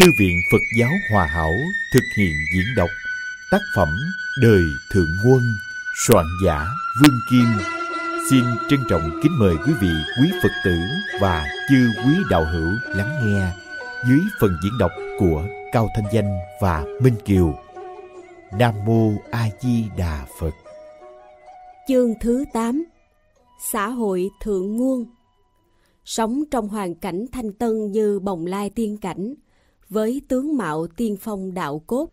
Thư viện Phật giáo Hòa Hảo thực hiện diễn đọc tác phẩm Đời Thượng Quân, soạn giả Vương Kim. Xin trân trọng kính mời quý vị, quý Phật tử và chư quý đạo hữu lắng nghe dưới phần diễn đọc của Cao Thanh Danh và Minh Kiều. Nam Mô A Di Đà Phật Chương thứ 8 Xã hội thượng nguồn Sống trong hoàn cảnh thanh tân như bồng lai tiên cảnh, với tướng mạo tiên phong đạo cốt,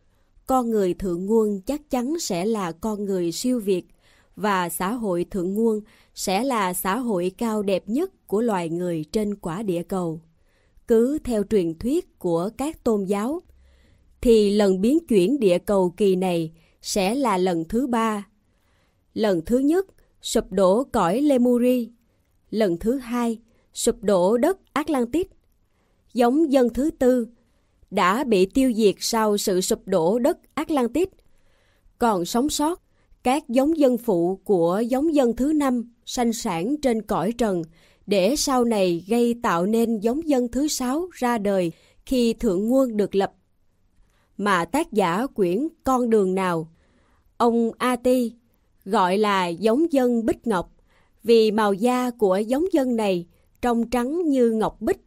con người thượng nguồn chắc chắn sẽ là con người siêu việt và xã hội thượng nguồn sẽ là xã hội cao đẹp nhất của loài người trên quả địa cầu. Cứ theo truyền thuyết của các tôn giáo, thì lần biến chuyển địa cầu kỳ này sẽ là lần thứ ba. Lần thứ nhất, sụp đổ cõi Lemuri. Lần thứ hai, sụp đổ đất Atlantis. Giống dân thứ tư, đã bị tiêu diệt sau sự sụp đổ đất Atlantis. Còn sống sót, các giống dân phụ của giống dân thứ năm sanh sản trên cõi trần để sau này gây tạo nên giống dân thứ sáu ra đời khi thượng nguồn được lập. Mà tác giả quyển Con đường nào, ông A-ti gọi là giống dân bích ngọc vì màu da của giống dân này trong trắng như ngọc bích,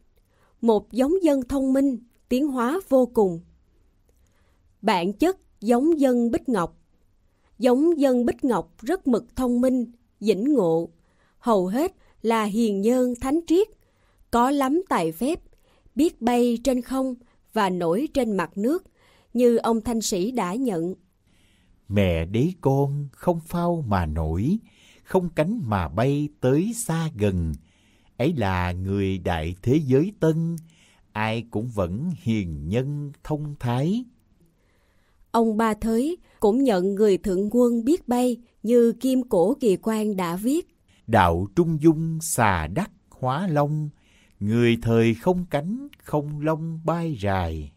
một giống dân thông minh, tiến hóa vô cùng. Bản chất giống dân Bích Ngọc Giống dân Bích Ngọc rất mực thông minh, dĩnh ngộ, hầu hết là hiền nhân thánh triết, có lắm tài phép, biết bay trên không và nổi trên mặt nước, như ông thanh sĩ đã nhận. Mẹ đế con không phao mà nổi, không cánh mà bay tới xa gần. Ấy là người đại thế giới tân, ai cũng vẫn hiền nhân thông thái. Ông Ba Thới cũng nhận người thượng quân biết bay như Kim Cổ Kỳ Quan đã viết. Đạo trung dung xà đắc hóa long, người thời không cánh không lông bay dài.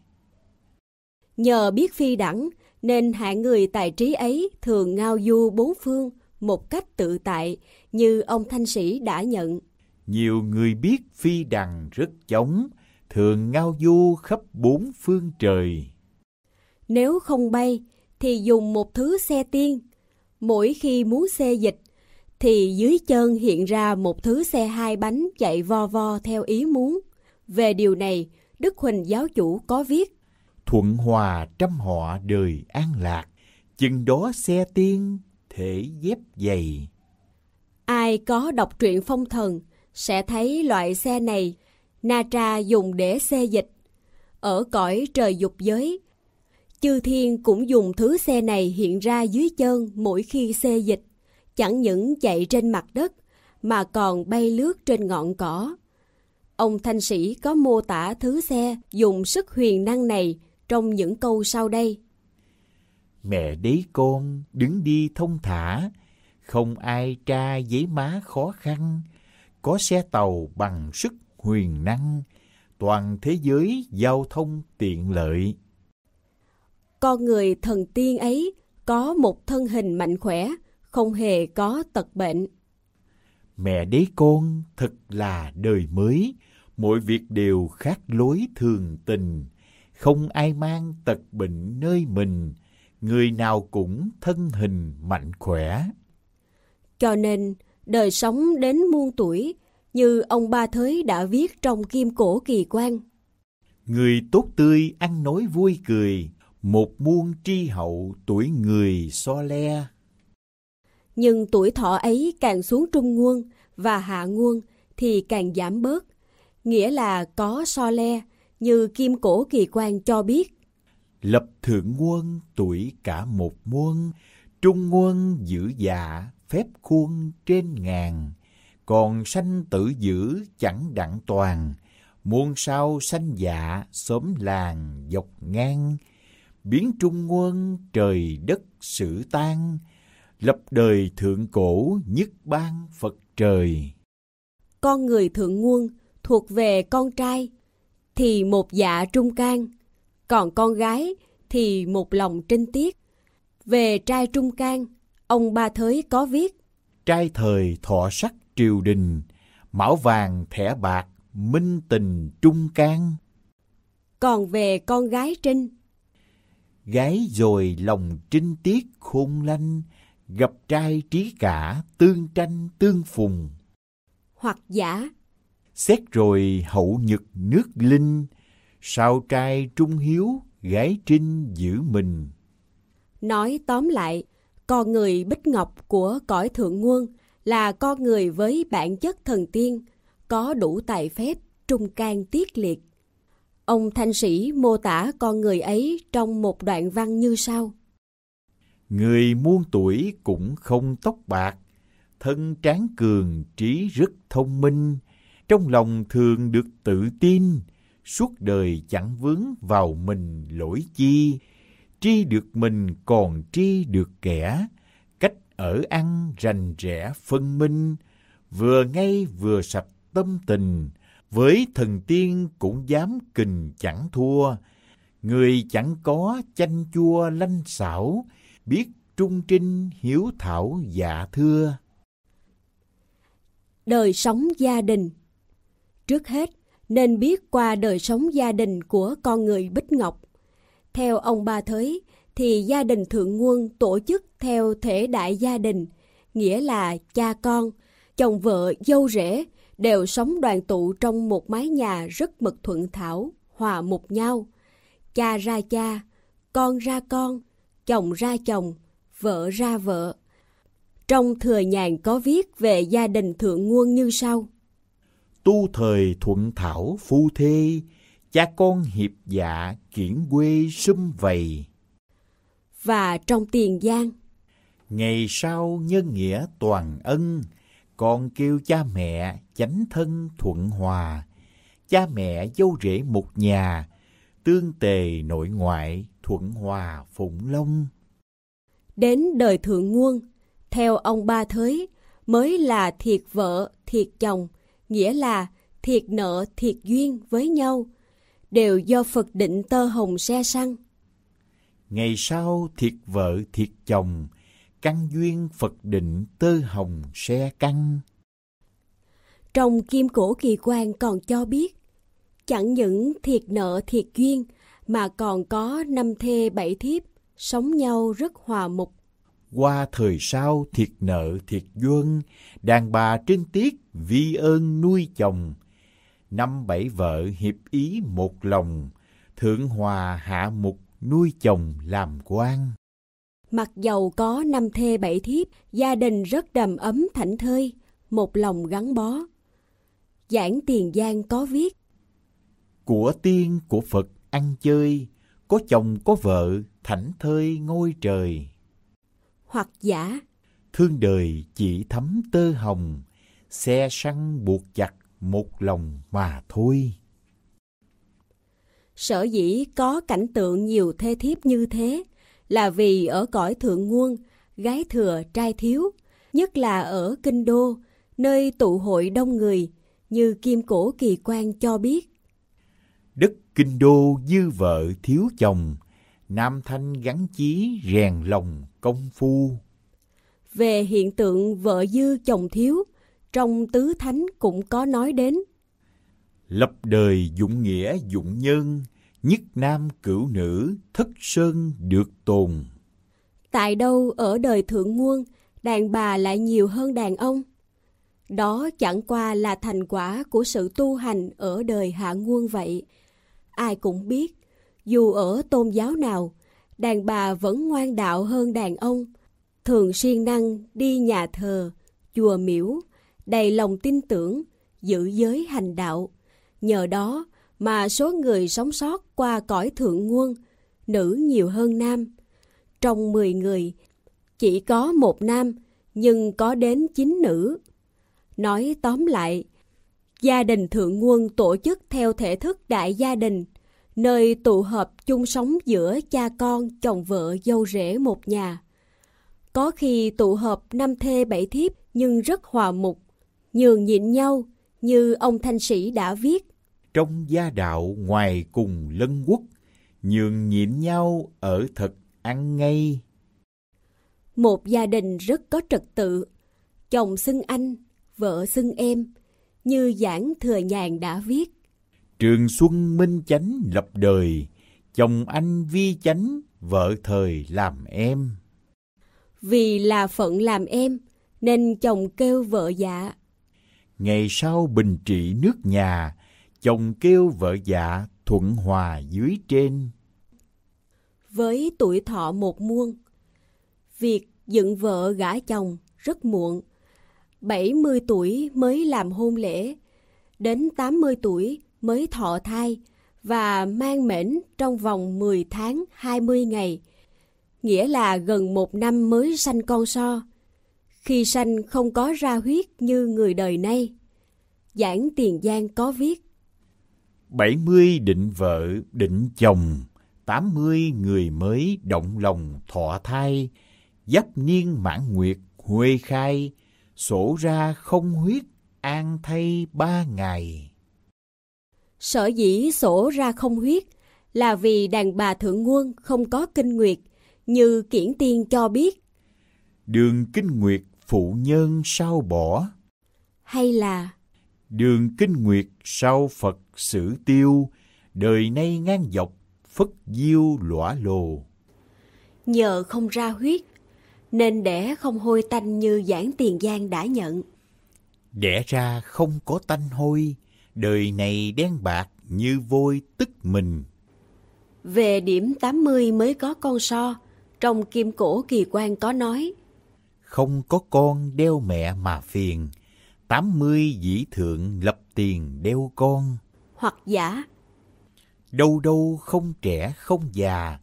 Nhờ biết phi đẳng nên hạng người tài trí ấy thường ngao du bốn phương một cách tự tại như ông thanh sĩ đã nhận. Nhiều người biết phi đằng rất giống, thường ngao du khắp bốn phương trời. Nếu không bay, thì dùng một thứ xe tiên. Mỗi khi muốn xe dịch, thì dưới chân hiện ra một thứ xe hai bánh chạy vo vo theo ý muốn. Về điều này, Đức Huỳnh giáo chủ có viết Thuận hòa trăm họ đời an lạc, chừng đó xe tiên thể dép dày. Ai có đọc truyện phong thần sẽ thấy loại xe này Na Tra dùng để xê dịch. Ở cõi trời dục giới, chư thiên cũng dùng thứ xe này hiện ra dưới chân mỗi khi xê dịch, chẳng những chạy trên mặt đất mà còn bay lướt trên ngọn cỏ. Ông thanh sĩ có mô tả thứ xe dùng sức huyền năng này trong những câu sau đây. Mẹ đế con đứng đi thông thả, không ai tra giấy má khó khăn, có xe tàu bằng sức huyền năng, toàn thế giới giao thông tiện lợi. Con người thần tiên ấy có một thân hình mạnh khỏe, không hề có tật bệnh. Mẹ đế con thật là đời mới, mọi việc đều khác lối thường tình, không ai mang tật bệnh nơi mình, người nào cũng thân hình mạnh khỏe. Cho nên, đời sống đến muôn tuổi, như ông Ba Thới đã viết trong Kim Cổ Kỳ Quan. Người tốt tươi ăn nói vui cười, một muôn tri hậu tuổi người so le. Nhưng tuổi thọ ấy càng xuống trung nguồn và hạ nguồn thì càng giảm bớt, nghĩa là có so le, như Kim Cổ Kỳ Quan cho biết. Lập thượng nguồn tuổi cả một muôn, trung nguồn giữ dạ phép khuôn trên ngàn còn sanh tử dữ chẳng đặng toàn, muôn sao sanh dạ xóm làng dọc ngang, biến trung quân trời đất sự tan, lập đời thượng cổ nhất ban Phật trời. Con người thượng nguồn thuộc về con trai, thì một dạ trung can, còn con gái thì một lòng trinh tiết. Về trai trung can, ông Ba Thới có viết Trai thời thọ sắc triều đình, mão vàng thẻ bạc, minh tình trung can. Còn về con gái Trinh. Gái rồi lòng trinh tiết khôn lanh, gặp trai trí cả tương tranh tương phùng. Hoặc giả. Xét rồi hậu nhật nước linh, sao trai trung hiếu gái trinh giữ mình. Nói tóm lại, con người bích ngọc của cõi thượng nguồn là con người với bản chất thần tiên, có đủ tài phép, trung can tiết liệt. Ông Thanh Sĩ mô tả con người ấy trong một đoạn văn như sau. Người muôn tuổi cũng không tóc bạc, thân tráng cường, trí rất thông minh, trong lòng thường được tự tin, suốt đời chẳng vướng vào mình lỗi chi, tri được mình còn tri được kẻ, ở ăn rành rẽ phân minh, vừa ngay vừa sạch tâm tình, với thần tiên cũng dám kình chẳng thua, người chẳng có chanh chua lanh xảo, biết trung trinh hiếu thảo dạ thưa. Đời sống gia đình Trước hết, nên biết qua đời sống gia đình của con người Bích Ngọc. Theo ông Ba Thới, thì gia đình Thượng Nguồn tổ chức theo thể đại gia đình, nghĩa là cha con, chồng vợ, dâu rể, đều sống đoàn tụ trong một mái nhà rất mật thuận thảo, hòa mục nhau. Cha ra cha, con ra con, chồng ra chồng, vợ ra vợ. Trong thừa nhàn có viết về gia đình thượng nguồn như sau. Tu thời thuận thảo phu thê, cha con hiệp dạ kiển quê sum vầy. Và trong tiền giang. Ngày sau nhân nghĩa toàn ân, con kêu cha mẹ chánh thân thuận hòa, cha mẹ dâu rể một nhà, tương tề nội ngoại thuận hòa phụng long. Đến đời thượng nguồn, theo ông Ba Thới, mới là thiệt vợ, thiệt chồng, nghĩa là thiệt nợ, thiệt duyên với nhau, đều do Phật định tơ hồng xe săn. Ngày sau thiệt vợ, thiệt chồng, căn duyên Phật định tơ hồng xe căng. Trong Kim Cổ Kỳ quan còn cho biết, chẳng những thiệt nợ thiệt duyên mà còn có năm thê bảy thiếp, sống nhau rất hòa mục. Qua thời sau thiệt nợ thiệt duyên, đàn bà trinh tiết vi ơn nuôi chồng. Năm bảy vợ hiệp ý một lòng, thượng hòa hạ mục nuôi chồng làm quan. Mặc dầu có năm thê bảy thiếp, gia đình rất đầm ấm thảnh thơi, một lòng gắn bó. Giảng Tiền Giang có viết Của tiên của Phật ăn chơi, có chồng có vợ, thảnh thơi ngôi trời. Hoặc giả Thương đời chỉ thấm tơ hồng, xe săn buộc chặt một lòng mà thôi. Sở dĩ có cảnh tượng nhiều thê thiếp như thế là vì ở cõi thượng nguồn, gái thừa trai thiếu, nhất là ở kinh đô, nơi tụ hội đông người, như Kim Cổ Kỳ Quan cho biết. Đất kinh đô dư vợ thiếu chồng, nam thanh gắn chí rèn lòng công phu. Về hiện tượng vợ dư chồng thiếu, trong tứ thánh cũng có nói đến. Lập đời dụng nghĩa dụng nhân, nhất nam cửu nữ, thất sơn được tồn. Tại đâu ở đời thượng nguồn, đàn bà lại nhiều hơn đàn ông? Đó chẳng qua là thành quả của sự tu hành ở đời hạ nguồn vậy. Ai cũng biết, dù ở tôn giáo nào, đàn bà vẫn ngoan đạo hơn đàn ông, thường siêng năng đi nhà thờ, chùa miễu, đầy lòng tin tưởng, giữ giới hành đạo. Nhờ đó mà số người sống sót qua cõi thượng nguồn, nữ nhiều hơn nam. Trong 10 người, chỉ có một nam, nhưng có đến 9 nữ. Nói tóm lại, gia đình thượng nguồn tổ chức theo thể thức đại gia đình, nơi tụ hợp chung sống giữa cha con, chồng vợ, dâu rể một nhà. Có khi tụ hợp năm thê bảy thiếp nhưng rất hòa mục, nhường nhịn nhau như ông thanh sĩ đã viết. Trong gia đạo ngoài cùng lân quốc, nhường nhịn nhau ở thật ăn ngay. Một gia đình rất có trật tự, chồng xưng anh, vợ xưng em, như giảng thừa nhàn đã viết. Trường Xuân Minh Chánh lập đời, chồng anh vi chánh, vợ thời làm em. Vì là phận làm em, nên chồng kêu vợ dạ. Ngày sau bình trị nước nhà, chồng kêu vợ dạ thuận hòa dưới trên. Với tuổi thọ một muôn, việc dựng vợ gả chồng rất muộn. 70 tuổi mới làm hôn lễ, đến 80 tuổi mới thọ thai và mang mệnh trong vòng 10 tháng 20 ngày, nghĩa là gần một năm mới sanh con so. Khi sanh không có ra huyết như người đời nay. Giảng Tiền Giang có viết 70 định vợ, định chồng, 80 người mới động lòng thọ thai, giáp niên mãn nguyệt, huê khai, sổ ra không huyết, an thay ba ngày. Sở dĩ sổ ra không huyết là vì đàn bà thượng nguồn không có kinh nguyệt, như kiển tiên cho biết. Đường kinh nguyệt phụ nhân sao bỏ? Hay là Đường kinh nguyệt sau Phật sử tiêu, đời nay ngang dọc, phất diêu lõa lồ. nhờ không ra huyết, nên đẻ không hôi tanh như giảng tiền giang đã nhận. Đẻ ra không có tanh hôi, đời này đen bạc như vôi tức mình. Về điểm 80 mới có con so, trong kim cổ kỳ quan có nói, Không có con đeo mẹ mà phiền, tám mươi dĩ thượng lập tiền đeo con. Hoặc giả, Đâu đâu không trẻ không già,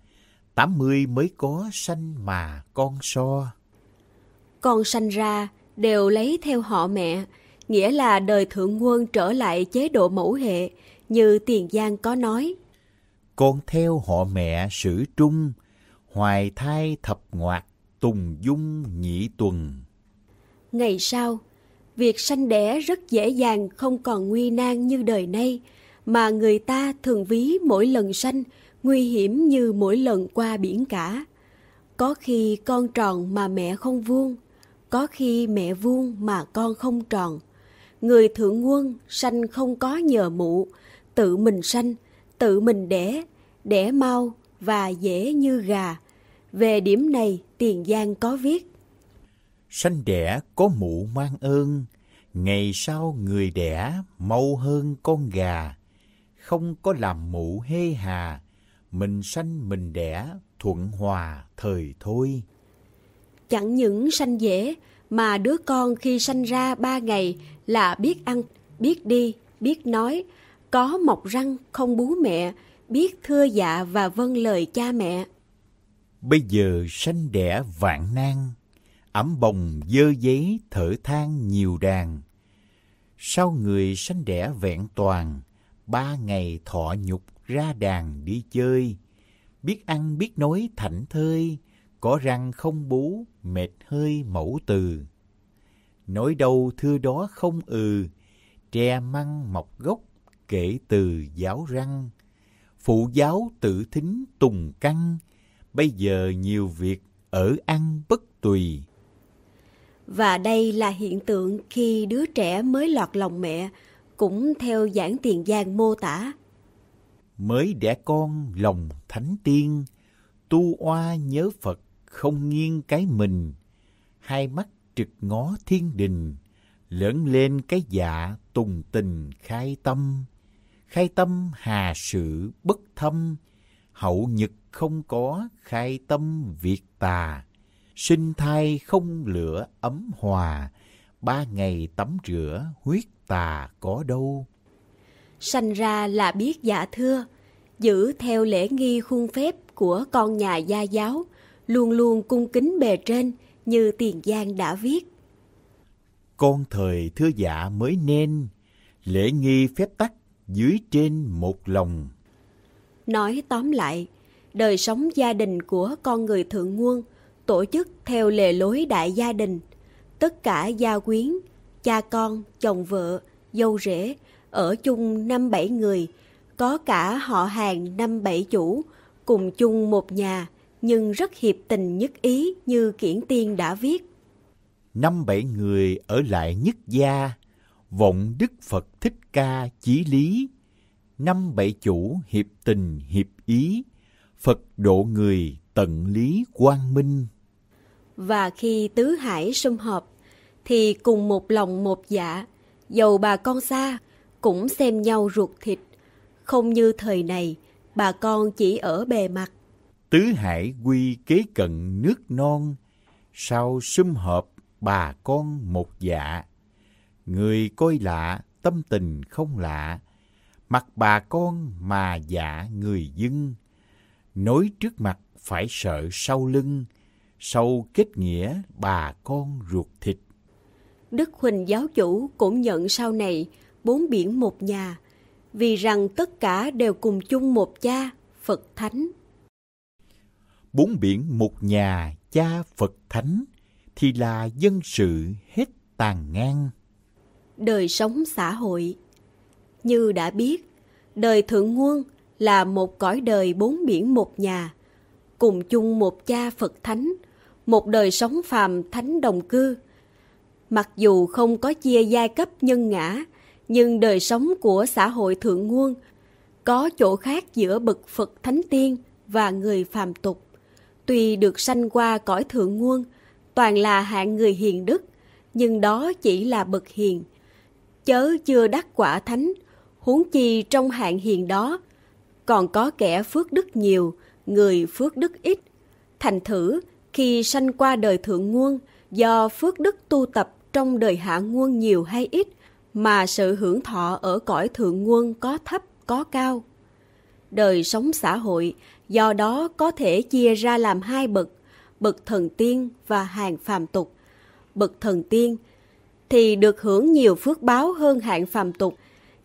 tám mươi mới có sanh mà con so. con sanh ra đều lấy theo họ mẹ, nghĩa là đời thượng quân trở lại chế độ mẫu hệ, như tiền giang có nói. Con theo họ mẹ sử trung, hoài thai thập ngoạc, tùng dung nhị tuần. Ngày sau, việc sanh đẻ rất dễ dàng không còn nguy nan như đời nay, mà người ta thường ví mỗi lần sanh nguy hiểm như mỗi lần qua biển cả. Có khi con tròn mà mẹ không vuông, có khi mẹ vuông mà con không tròn. Người thượng quân sanh không có nhờ mụ, tự mình sanh, tự mình đẻ, đẻ mau và dễ như gà. Về điểm này, Tiền Giang có viết. Sanh đẻ có mụ mang ơn, ngày sau người đẻ mau hơn con gà. Không có làm mụ hê hà, mình sanh mình đẻ thuận hòa thời thôi. Chẳng những sanh dễ, mà đứa con khi sanh ra ba ngày là biết ăn, biết đi, biết nói, có mọc răng không bú mẹ, biết thưa dạ và vâng lời cha mẹ. Bây giờ sanh đẻ vạn nan, ẩm bồng dơ giấy thở than nhiều đàn. Sau người sanh đẻ vẹn toàn, ba ngày thọ nhục ra đàn đi chơi, biết ăn biết nói thảnh thơi, có răng không bú, mệt hơi mẫu từ. Nói đâu thưa đó không ừ, tre măng mọc gốc, kể từ giáo răng. Phụ giáo tự thính tùng căn, bây giờ nhiều việc ở ăn bất tùy. Và đây là hiện tượng khi đứa trẻ mới lọt lòng mẹ, cũng theo giảng tiền giang mô tả. Mới đẻ con lòng thánh tiên, tu oa nhớ Phật không nghiêng cái mình, hai mắt trực ngó thiên đình, lớn lên cái dạ tùng tình khai tâm. Khai tâm hà sự bất thâm, hậu nhật không có khai tâm việt tà. Sinh thai không lửa ấm hòa, ba ngày tắm rửa huyết tà có đâu. Sanh ra là biết dạ thưa, giữ theo lễ nghi khuôn phép của con nhà gia giáo, luôn luôn cung kính bề trên như Tiền Giang đã viết. Con thời thưa dạ mới nên, lễ nghi phép tắc dưới trên một lòng. Nói tóm lại, đời sống gia đình của con người thượng nguồn tổ chức theo lề lối đại gia đình. Tất cả gia quyến, cha con, chồng vợ, dâu rể, ở chung năm bảy người, có cả họ hàng năm bảy chủ, cùng chung một nhà, nhưng rất hiệp tình nhất ý như Kiển Tiên đã viết. Năm bảy người ở lại nhất gia, vọng Đức Phật Thích Ca chí lý, năm bảy chủ hiệp tình hiệp ý, Phật độ người tận lý quang minh. Và khi tứ hải sum họp, thì cùng một lòng một dạ, dầu bà con xa, cũng xem nhau ruột thịt. Không như thời này, bà con chỉ ở bề mặt. Tứ hải quy kế cận nước non, sau sum họp bà con một dạ. Người coi lạ, tâm tình không lạ, mặt bà con mà dạ người dân. Nói trước mặt phải sợ sau lưng, sau kết nghĩa bà con ruột thịt. Đức Huỳnh giáo chủ cũng nhận sau này bốn biển một nhà, vì rằng tất cả đều cùng chung một cha, Phật Thánh. Bốn biển một nhà, cha Phật Thánh, thì là dân sự hết tàn ngang. Đời sống xã hội Như đã biết, đời thượng nguồn là một cõi đời bốn biển một nhà, cùng chung một cha Phật Thánh, một đời sống phàm thánh đồng cư. Mặc dù không có chia giai cấp nhân ngã, nhưng đời sống của xã hội thượng nguồn có chỗ khác giữa bậc Phật Thánh Tiên và người phàm tục. Tuy được sanh qua cõi thượng nguồn, toàn là hạng người hiền đức, nhưng đó chỉ là bậc hiền. Chớ chưa đắc quả thánh, huống chi trong hạng hiền đó, còn có kẻ phước đức nhiều, người phước đức ít. Thành thử, khi sanh qua đời thượng nguồn, do phước đức tu tập trong đời hạ nguồn nhiều hay ít, mà sự hưởng thọ ở cõi thượng nguồn có thấp, có cao. Đời sống xã hội do đó có thể chia ra làm hai bậc, bậc thần tiên và hàng phàm tục. Bậc thần tiên thì được hưởng nhiều phước báo hơn hạng phàm tục.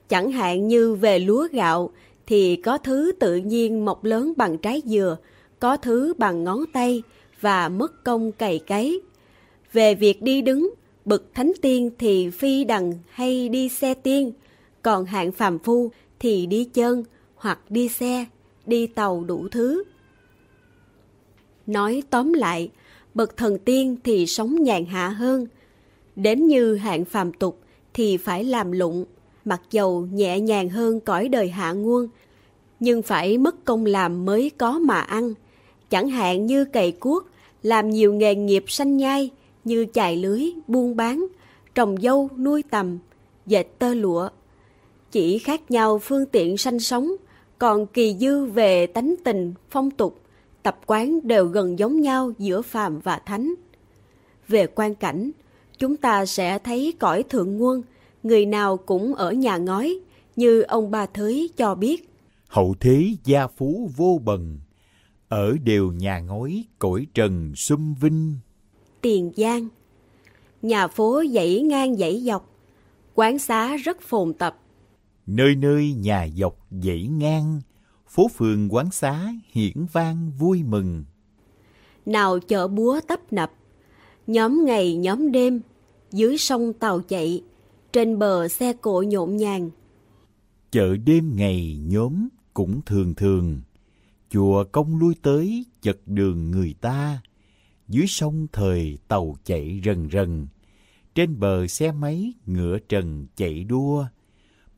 Chẳng hạn như về lúa gạo thì có thứ tự nhiên mọc lớn bằng trái dừa, có thứ bằng ngón tay và mất công cày cấy. Về việc đi đứng, bậc thánh tiên thì phi đằng hay đi xe tiên, còn hạng phàm phu thì đi chân hoặc đi xe, đi tàu đủ thứ. Nói tóm lại, bậc thần tiên thì sống nhàn hạ hơn. Đến như hạng phàm tục thì phải làm lụng, mặc dầu nhẹ nhàng hơn cõi đời hạ nguồn, nhưng phải mất công làm mới có mà ăn. Chẳng hạn như cày cuốc, làm nhiều nghề nghiệp sanh nhai như chài lưới, buôn bán, trồng dâu, nuôi tầm, dệt tơ lụa. Chỉ khác nhau phương tiện sanh sống, còn kỳ dư về tánh tình, phong tục, tập quán đều gần giống nhau giữa phàm và thánh. Về quan cảnh, chúng ta sẽ thấy cõi thượng nguồn, người nào cũng ở nhà ngói, như ông Ba Thới cho biết. Hậu thế gia phú vô bần, ở đều nhà ngói cõi trần xung vinh. Tiền Giang Nhà phố dãy ngang dãy dọc, quán xá rất phồn tập. Nơi nơi nhà dọc dãy ngang, phố phường quán xá hiển vang vui mừng. Nào chợ búa tấp nập, nhóm ngày nhóm đêm, dưới sông tàu chạy, trên bờ xe cộ nhộn nhàng. Chợ đêm ngày nhóm cũng thường thường, chùa công lui tới chật đường người ta, dưới sông thời tàu chạy rần rần, trên bờ xe máy ngựa trần chạy đua,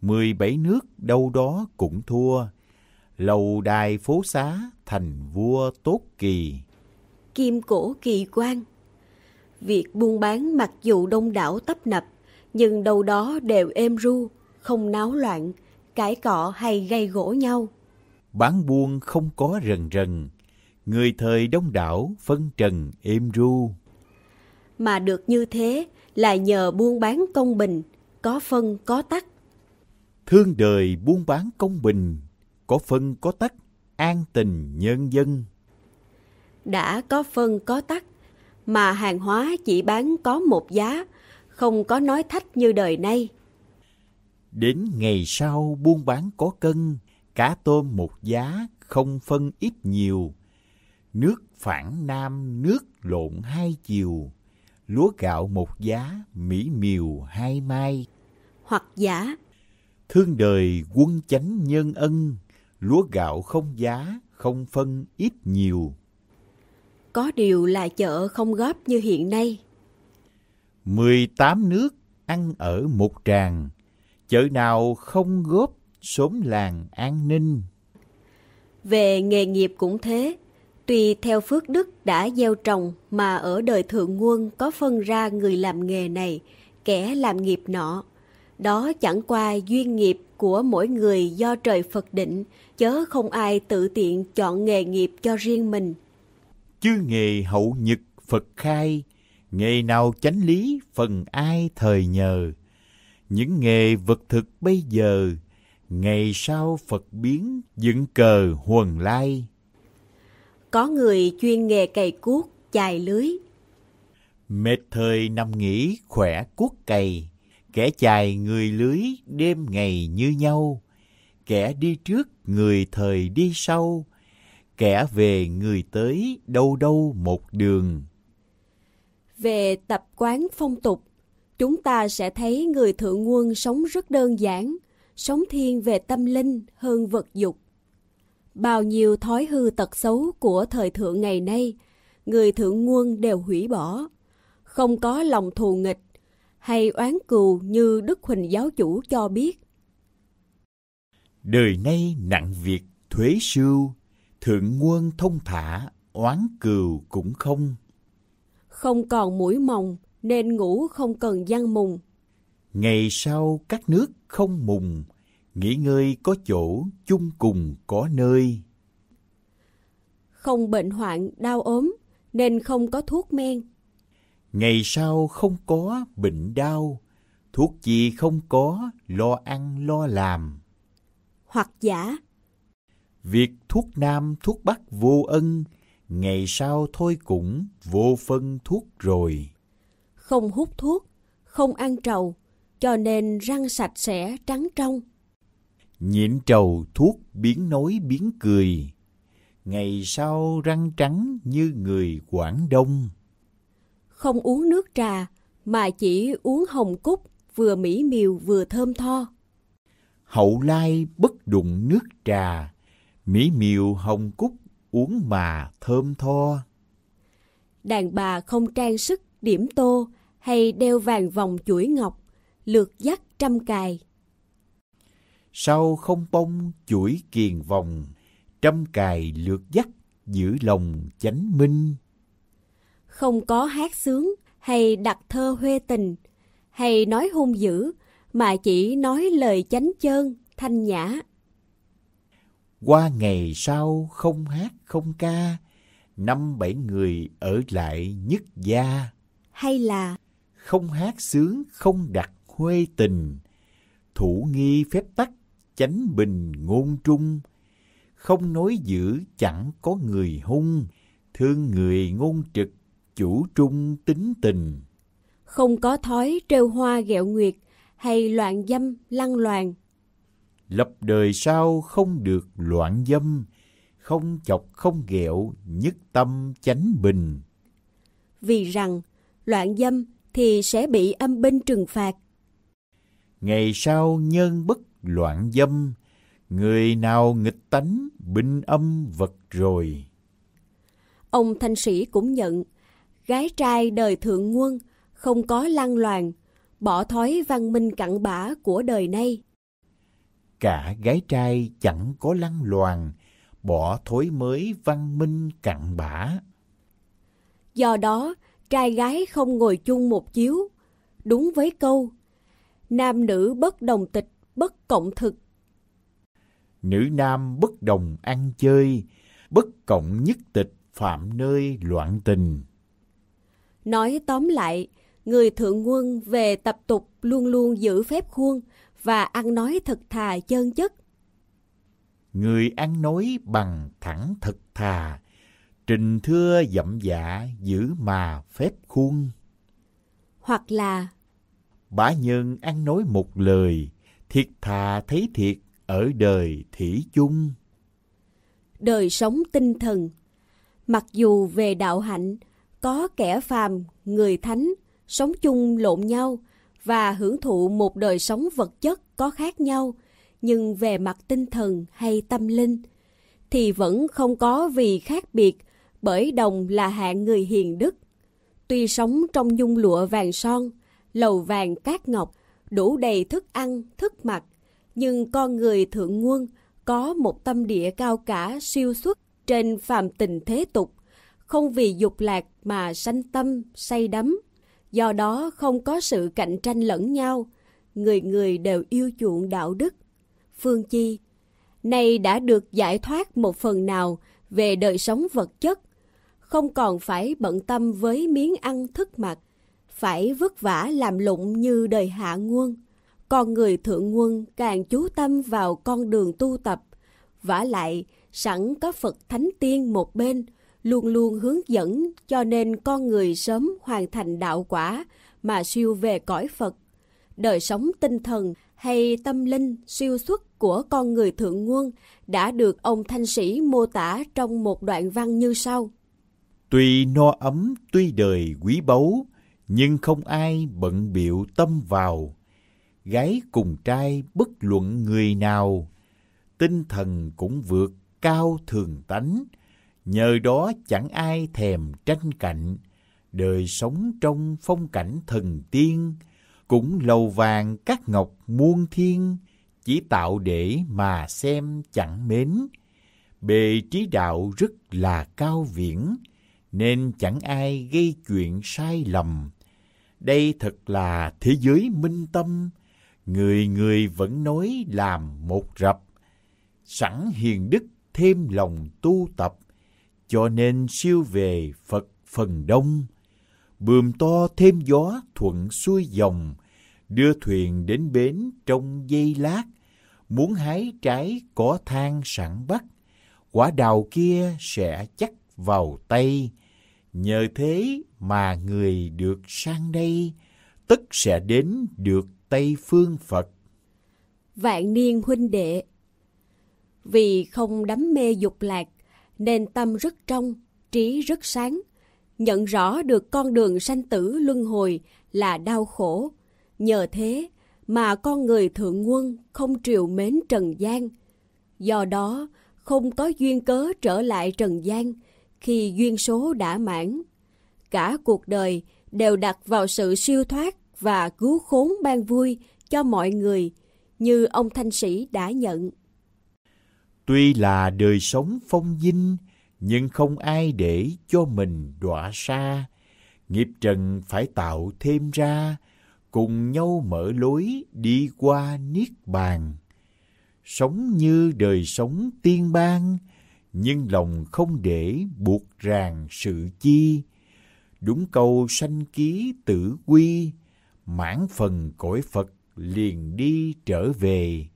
mười bảy nước đâu đó cũng thua, lầu đài phố xá thành vua tốt kỳ. Kim cổ kỳ quan. Việc buôn bán mặc dù đông đảo tấp nập, nhưng đâu đó đều êm ru, không náo loạn, cãi cọ hay gây gỗ nhau. Bán buôn không có rần rần, người thời đông đảo phân trần êm ru. Mà được như thế là nhờ buôn bán công bình, có phân có tắc. Thương đời buôn bán công bình, có phân có tắc, an tình nhân dân. Đã có phân có tắc, mà hàng hóa chỉ bán có một giá, không có nói thách như đời nay. Đến ngày sau buôn bán có cân, cá tôm một giá, không phân ít nhiều. Nước phản nam, nước lộn hai chiều. Lúa gạo một giá, mỹ miều hai mai. Hoặc giả, Thương đời quân chánh nhân ân, lúa gạo không giá, không phân ít nhiều. có điều là chợ không góp như hiện nay. mười tám nước ăn ở một tràng, chợ nào không góp xóm làng an ninh. Về nghề nghiệp cũng thế, Tuy theo phước đức đã gieo trồng mà ở đời thượng nguồn có phân ra người làm nghề này, kẻ làm nghiệp nọ. Đó chẳng qua duyên nghiệp của mỗi người do trời Phật định, chớ không ai tự tiện chọn nghề nghiệp cho riêng mình. Chư nghề hậu nhật Phật khai, nghề nào chánh lý phần ai thời nhờ. Những nghề vật thực bây giờ, ngày sau Phật biến dựng cờ huần lai. Có người chuyên nghề cày cuốc, chài lưới. Mệt thời nằm nghỉ khỏe cuốc cày, kẻ chài người lưới đêm ngày như nhau, kẻ đi trước người thời đi sau, kẻ về người tới đâu đâu một đường. Về tập quán phong tục, chúng ta sẽ thấy người thượng nguồn sống rất đơn giản, sống thiên về tâm linh hơn vật dục. Bao nhiêu thói hư tật xấu của thời thượng ngày nay, người thượng nguồn đều hủy bỏ. Không có lòng thù nghịch hay oán cừu như Đức Huỳnh giáo chủ cho biết. Đời nay nặng việc thuế sưu, thượng nguồn thông thả, oán cừu cũng không. Không còn mũi mồng nên ngủ không cần giăng mùng. Ngày sau các nước không mùng, nghỉ ngơi có chỗ, chung cùng có nơi. Không bệnh hoạn, đau ốm, nên không có thuốc men. Ngày sau không có bệnh đau, thuốc gì không có, lo ăn lo làm. Hoặc giả Việc thuốc nam thuốc bắc vô ân, ngày sau thôi cũng vô phân thuốc rồi. Không hút thuốc, không ăn trầu, cho nên răng sạch sẽ trắng trong nhịn trầu thuốc biến nói biến cười, ngày sau răng trắng như người Quảng Đông. Không uống nước trà, mà chỉ uống hồng cúc, vừa mỹ miều vừa thơm tho. Hậu lai bất đụng nước trà, mỹ miều hồng cúc uống mà thơm tho. Đàn bà không trang sức điểm tô hay đeo vàng vòng chuỗi ngọc, lượt dắt trăm cài sau không bông chuỗi kiền vòng, trăm cài lượt dắt giữ lòng chánh minh. Không có hát sướng hay đặt thơ huê tình, hay nói hung dữ, mà chỉ nói lời chánh chơn, thanh nhã. Qua ngày sau không hát không ca, năm bảy người ở lại nhất gia. Hay là không hát sướng không đặt huê tình, thủ nghi phép tắc chánh bình ngôn trung, không nói dữ chẳng có người hung, thương người ngôn trực, chủ trung tính tình. Không có thói trêu hoa ghẹo nguyệt hay loạn dâm lăng loàn. Lập đời sau không được loạn dâm, không chọc không ghẹo, nhất tâm chánh bình. Vì rằng loạn dâm thì sẽ bị âm binh trừng phạt. Ngày sau nhân bất loạn dâm, người nào nghịch tánh, binh âm vật rồi. Ông thanh sĩ cũng nhận, gái trai đời thượng nguân, không có lăng loàn, bỏ thói văn minh cặn bã của đời nay. Cả gái trai chẳng có lăng loàn, bỏ thói mới văn minh cặn bã. Do đó, trai gái không ngồi chung một chiếu, đúng với câu nam nữ bất đồng tịch bất cộng thực. Nữ nam bất đồng ăn chơi, bất cộng nhất tịch phạm nơi loạn tình. Nói tóm lại, người thượng quân về tập tục luôn luôn giữ phép khuôn và ăn nói thật thà chân chất. Người ăn nói bằng thẳng thật thà, trình thưa dậm dạ giữ mà phép khuôn. Hoặc là Bá nhân ăn nói một lời, thiệt thà thấy thiệt ở đời thủy chung. Đời sống tinh thần Mặc dù về đạo hạnh, có kẻ phàm, người thánh, sống chung lộn nhau và hưởng thụ một đời sống vật chất có khác nhau, nhưng về mặt tinh thần hay tâm linh, thì vẫn không có vì khác biệt bởi đồng là hạng người hiền đức. Tuy sống trong nhung lụa vàng son, lầu vàng cát ngọc, đủ đầy thức ăn, thức mặc, Nhưng con người thượng nguồn có một tâm địa cao cả siêu xuất trên phàm tình thế tục, không vì dục lạc mà sanh tâm, say đắm. Do đó không có sự cạnh tranh lẫn nhau, người người đều yêu chuộng đạo đức. Phương Chi, nay đã được giải thoát một phần nào về đời sống vật chất, không còn phải bận tâm với miếng ăn thức mặc, phải vất vả làm lụng như đời hạ nguồn. Con người thượng quân càng chú tâm vào con đường tu tập, vả lại sẵn có Phật Thánh Tiên một bên, luôn luôn hướng dẫn cho nên con người sớm hoàn thành đạo quả mà siêu về cõi Phật. Đời sống tinh thần hay tâm linh siêu xuất của con người thượng nguồn đã được ông Thanh Sĩ mô tả trong một đoạn văn như sau. Tuy no ấm, tuy đời quý báu, nhưng không ai bận biệu tâm vào. Gái cùng trai bất luận người nào, tinh thần cũng vượt cao thường tánh, nhờ đó chẳng ai thèm tranh cạnh, đời sống trong phong cảnh thần tiên, cũng lầu vàng các ngọc muôn thiên, chỉ tạo để mà xem chẳng mến. Bề trí đạo rất là cao viễn, nên chẳng ai gây chuyện sai lầm. Đây thật là thế giới minh tâm, người người vẫn nói làm một rập. Sẵn hiền đức thêm lòng tu tập, cho nên siêu về Phật phần đông. Bườm to thêm gió thuận xuôi dòng, đưa thuyền đến bến trong giây lát. Muốn hái trái có than sẵn bắt, quả đào kia sẽ chắc vào tay. Nhờ thế mà người được sang đây, tất sẽ đến được Tây Phương Phật. Vạn niên huynh đệ Vì không đắm mê dục lạc, nên tâm rất trong, trí rất sáng. Nhận rõ được con đường sanh tử luân hồi là đau khổ. Nhờ thế mà con người thượng quân không triều mến trần gian. Do đó, không có duyên cớ trở lại trần gian khi duyên số đã mãn. Cả cuộc đời đều đặt vào sự siêu thoát và cứu khốn ban vui cho mọi người như ông thanh sĩ đã nhận. Tuy là đời sống phong dinh, nhưng không ai để cho mình đọa xa. Nghiệp trần phải tạo thêm ra, cùng nhau mở lối đi qua niết bàn. Sống như đời sống tiên ban, nhưng lòng không để buộc ràng sự chi. Đúng câu sanh ký tử quy, mãn phần cõi Phật liền đi trở về.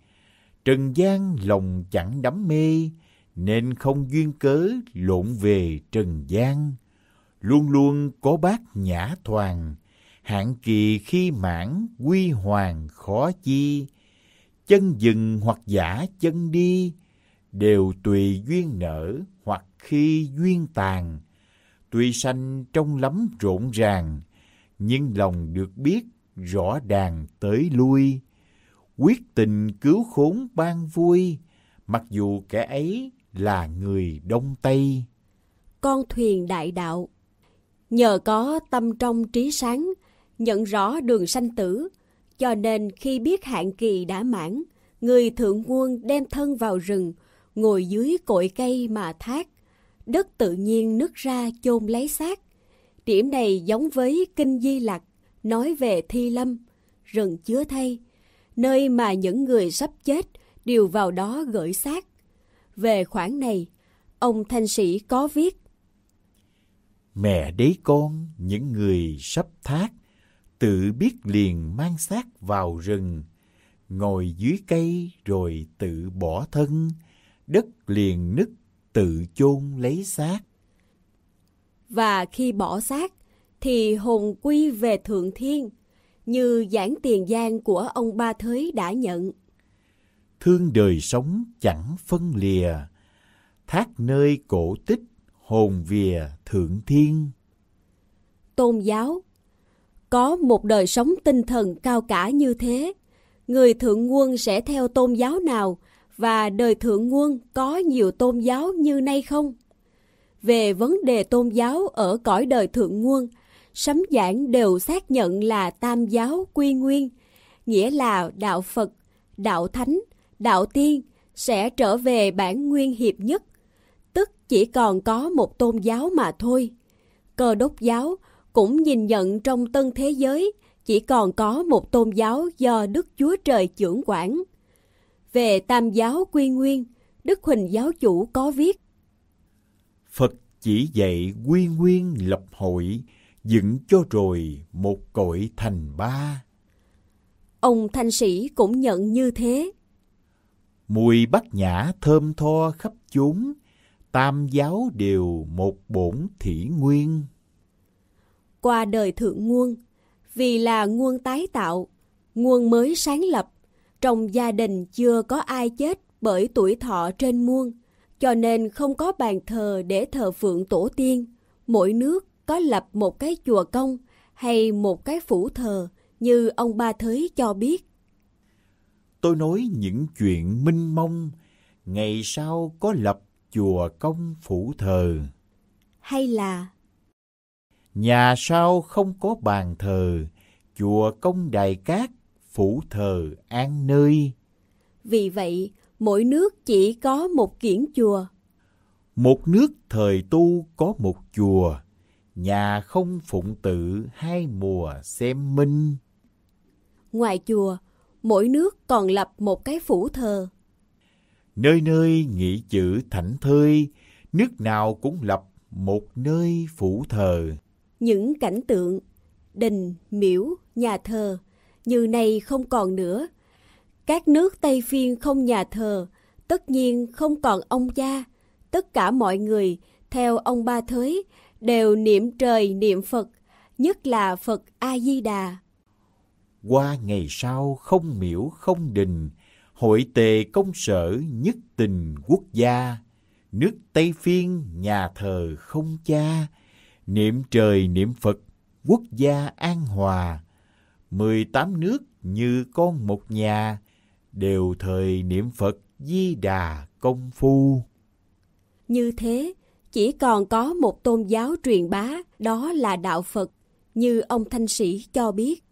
Trần gian lòng chẳng đắm mê, nên không duyên cớ lộn về trần gian. Luôn luôn có bác nhã thoàng, hạn kỳ khi mãn quy hoàng khó chi. Chân dừng hoặc giả chân đi, đều tùy duyên nở hoặc khi duyên tàn. Tuy sanh trong lắm rộn ràng, nhưng lòng được biết rõ đàn tới lui. Quyết tình cứu khốn ban vui, mặc dù kẻ ấy là người Đông Tây. Con thuyền đại đạo Nhờ có tâm trong trí sáng, nhận rõ đường sanh tử, cho nên khi biết hạn kỳ đã mãn, người thượng quân đem thân vào rừng, ngồi dưới cội cây mà thác. Đất tự nhiên nứt ra chôn lấy xác. Điểm này giống với Kinh Di Lặc, nói về thi lâm, rừng chứa thay, nơi mà những người sắp chết đều vào đó gửi xác. Về khoản này, ông thanh sĩ có viết Mẹ đấy con, những người sắp thác, tự biết liền mang xác vào rừng, ngồi dưới cây rồi tự bỏ thân, đất liền nứt tự chôn lấy xác. Và khi bỏ xác, thì hồn quy về thượng thiên, như giảng tiền gian của ông Ba Thới đã nhận. Thương đời sống chẳng phân lìa, thác nơi cổ tích hồn vìa thượng thiên. Tôn giáo Có một đời sống tinh thần cao cả như thế, người thượng quân sẽ theo tôn giáo nào và đời thượng quân có nhiều tôn giáo như nay không? Về vấn đề tôn giáo ở cõi đời thượng quân, sấm giảng đều xác nhận là tam giáo quy nguyên, nghĩa là đạo Phật, đạo Thánh, đạo tiên sẽ trở về bản nguyên hiệp nhất, tức chỉ còn có một tôn giáo mà thôi. Cơ đốc giáo cũng nhìn nhận trong tân thế giới chỉ còn có một tôn giáo do Đức Chúa Trời trưởng quản. Về tam giáo quy nguyên, Đức Huỳnh giáo chủ có viết Phật chỉ dạy quy nguyên lập hội, dựng cho rồi một cội thành ba. Ông thanh sĩ cũng nhận như thế. Mùi bát nhã thơm tho khắp chốn, tam giáo đều một bổn thủy nguyên. Qua đời thượng nguồn, vì là nguồn tái tạo, nguồn mới sáng lập, trong gia đình chưa có ai chết bởi tuổi thọ trên muôn, cho nên không có bàn thờ để thờ phượng tổ tiên. Mỗi nước có lập một cái chùa công hay một cái phủ thờ như ông Ba Thới cho biết. Tôi nói những chuyện minh mông, ngày sau có lập chùa công phủ thờ. Hay là Nhà sau không có bàn thờ, chùa công đài cát, phủ thờ an nơi. Vì vậy, mỗi nước chỉ có một kiển chùa. Một nước thời tu có một chùa, nhà không phụng tự hai mùa xem minh. Ngoài chùa, mỗi nước còn lập một cái phủ thờ. Nơi nơi nghĩ chữ thảnh thơi, nước nào cũng lập một nơi phủ thờ. Những cảnh tượng, đình, miễu, nhà thờ, như này không còn nữa. Các nước Tây Phiên không nhà thờ, tất nhiên không còn ông cha. Tất cả mọi người, theo ông Ba Thới, đều niệm trời niệm Phật, nhất là Phật A-di-đà. Qua ngày sau không miễu không đình, hội tề công sở nhất tình quốc gia. Nước Tây Phiên nhà thờ không cha, niệm trời niệm Phật, quốc gia an hòa mười tám nước như con một nhà, đều thời niệm Phật di đà công phu. Như thế, chỉ còn có một tôn giáo truyền bá, đó là đạo Phật, như ông Thanh Sĩ cho biết.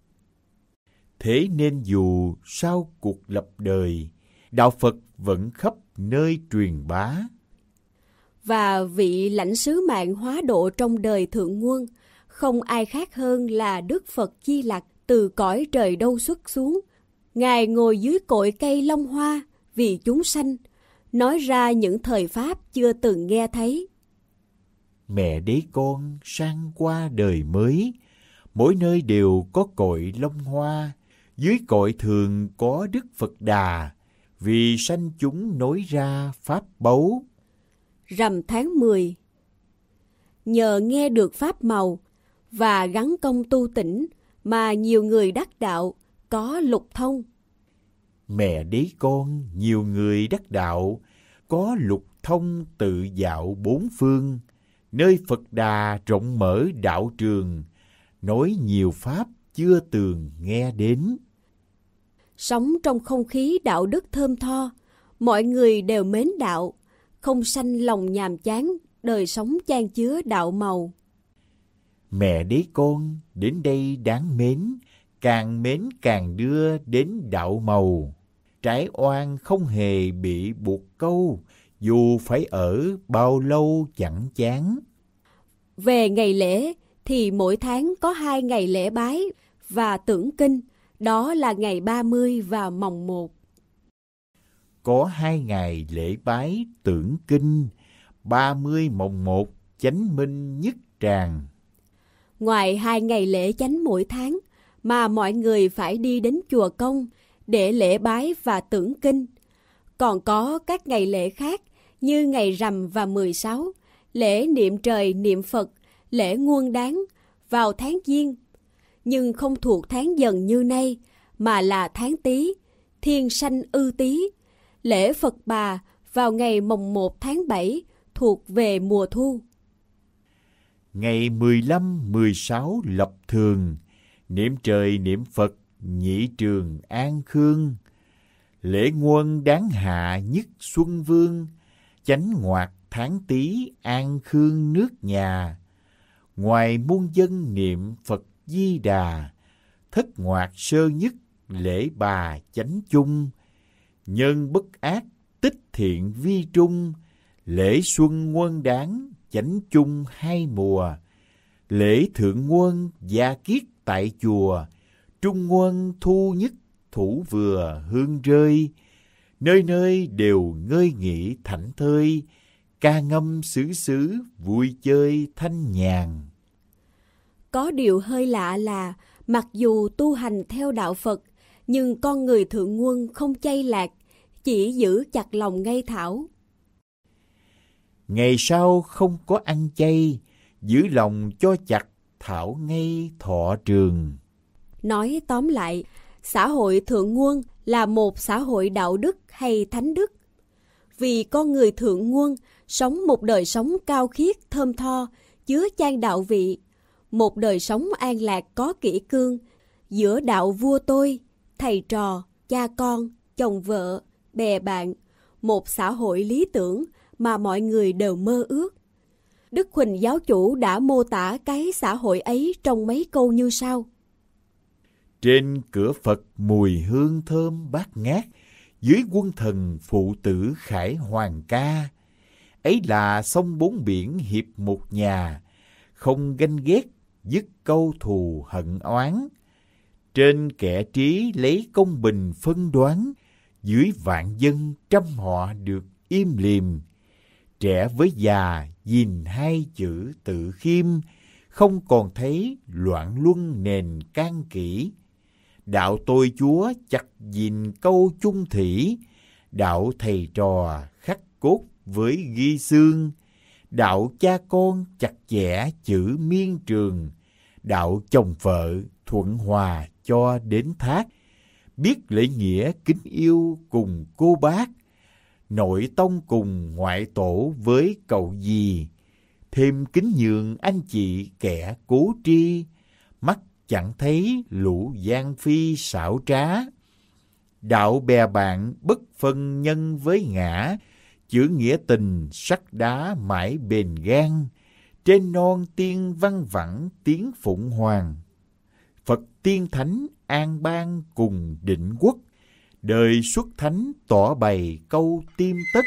Thế nên dù sau cuộc lập đời, đạo Phật vẫn khắp nơi truyền bá. Và vị lãnh sứ mạng hóa độ trong đời thượng nguồn, không ai khác hơn là Đức Phật Di Lặc từ cõi trời đâu xuất xuống. Ngài ngồi dưới cội cây long hoa vì chúng sanh, nói ra những thời pháp chưa từng nghe thấy. Mẹ đế con sang qua đời mới, mỗi nơi đều có cội long hoa, dưới cội thường có Đức Phật Đà, vì sanh chúng nối ra pháp báu. Rằm tháng 10 Nhờ nghe được pháp màu và gắn công tu tỉnh mà nhiều người đắc đạo có lục thông. Mẹ đế con nhiều người đắc đạo có lục thông tự dạo bốn phương, nơi Phật Đà rộng mở đạo trường, nói nhiều pháp chưa tường nghe đến. Sống trong không khí đạo đức thơm tho, mọi người đều mến đạo, không sanh lòng nhàm chán, đời sống chan chứa đạo màu. Mẹ đế con đến đây đáng mến, càng mến càng đưa đến đạo màu. Trái oan không hề bị buộc câu, dù phải ở bao lâu chẳng chán. Về ngày lễ thì mỗi tháng có hai ngày lễ bái và tưởng kinh, đó là ngày 30 và mồng 1. Có hai ngày lễ bái tưởng kinh, 30 mồng 1 chánh minh nhất tràng. Ngoài hai ngày lễ chánh mỗi tháng, mà mọi người phải đi đến chùa công để lễ bái và tưởng kinh. Còn có các ngày lễ khác như ngày rằm và 16, lễ niệm trời niệm Phật, lễ nguồn đáng vào tháng Giêng, nhưng không thuộc tháng dần như nay, mà là tháng Tý, thiên sanh ư Tý. Lễ Phật Bà vào ngày mồng 1 tháng 7 thuộc về mùa thu. Ngày 15, 16 lập thường, niệm trời niệm Phật nhị trường an khương. Lễ nguân đáng hạ nhất xuân vương, chánh ngoạt tháng tý an khương nước nhà. Ngoài muôn dân niệm Phật Di Đà, thất ngoạt sơ nhất lễ bà chánh chung, nhân bất ác, tích thiện vi trung, lễ xuân nguân đáng, chánh chung hai mùa, lễ thượng nguân gia kiết tại chùa, trung nguân thu nhất thủ vừa hương rơi, nơi nơi đều ngơi nghỉ thảnh thơi, ca ngâm xứ xứ vui chơi thanh nhàn. Có điều hơi lạ là mặc dù tu hành theo đạo Phật, nhưng con người thượng nguồn không chay lạc, chỉ giữ chặt lòng ngay thảo. Ngày sau không có ăn chay, giữ lòng cho chặt thảo ngay thọ trường. Nói tóm lại, xã hội thượng nguồn là một xã hội đạo đức hay thánh đức. Vì con người thượng nguồn sống một đời sống cao khiết, thơm tho, chứa chan đạo vị, một đời sống an lạc có kỷ cương, giữa đạo vua tôi, thầy trò, cha con, chồng vợ, bè bạn, một xã hội lý tưởng mà mọi người đều mơ ước. Đức Huỳnh giáo chủ đã mô tả cái xã hội ấy trong mấy câu như sau. Trên cửa Phật mùi hương thơm bát ngát, dưới quân thần phụ tử khải hoàng ca. Ấy là sông bốn biển hiệp một nhà, không ganh ghét, dứt câu thù hận oán. Trên kẻ trí lấy công bình phân đoán, dưới vạn dân trăm họ được im liềm. Trẻ với già nhìn hai chữ tự khiêm, không còn thấy loạn luân nền can kỹ đạo tôi chúa chặt gìn câu chung thủy, đạo thầy trò khắc cốt với ghi xương, đạo cha con chặt chẽ chữ miên trường, đạo chồng vợ thuận hòa cho đến thác, biết lễ nghĩa kính yêu cùng cô bác, nội tông cùng ngoại tổ với cậu gì thêm kính nhường anh chị kẻ cố tri, mắt chẳng thấy lũ gian phi xảo trá. Đạo bè bạn bất phân nhân với ngã, chữ nghĩa tình sắt đá mãi bền gan, trên non tiên văn vẳng tiếng phụng hoàng. Phật tiên thánh an bang cùng định quốc, đời xuất thánh tỏ bày câu tim tất,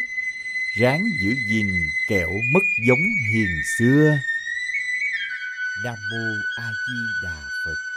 ráng giữ gìn kẹo mất giống hiền xưa. Nam mô A Di Đà Phật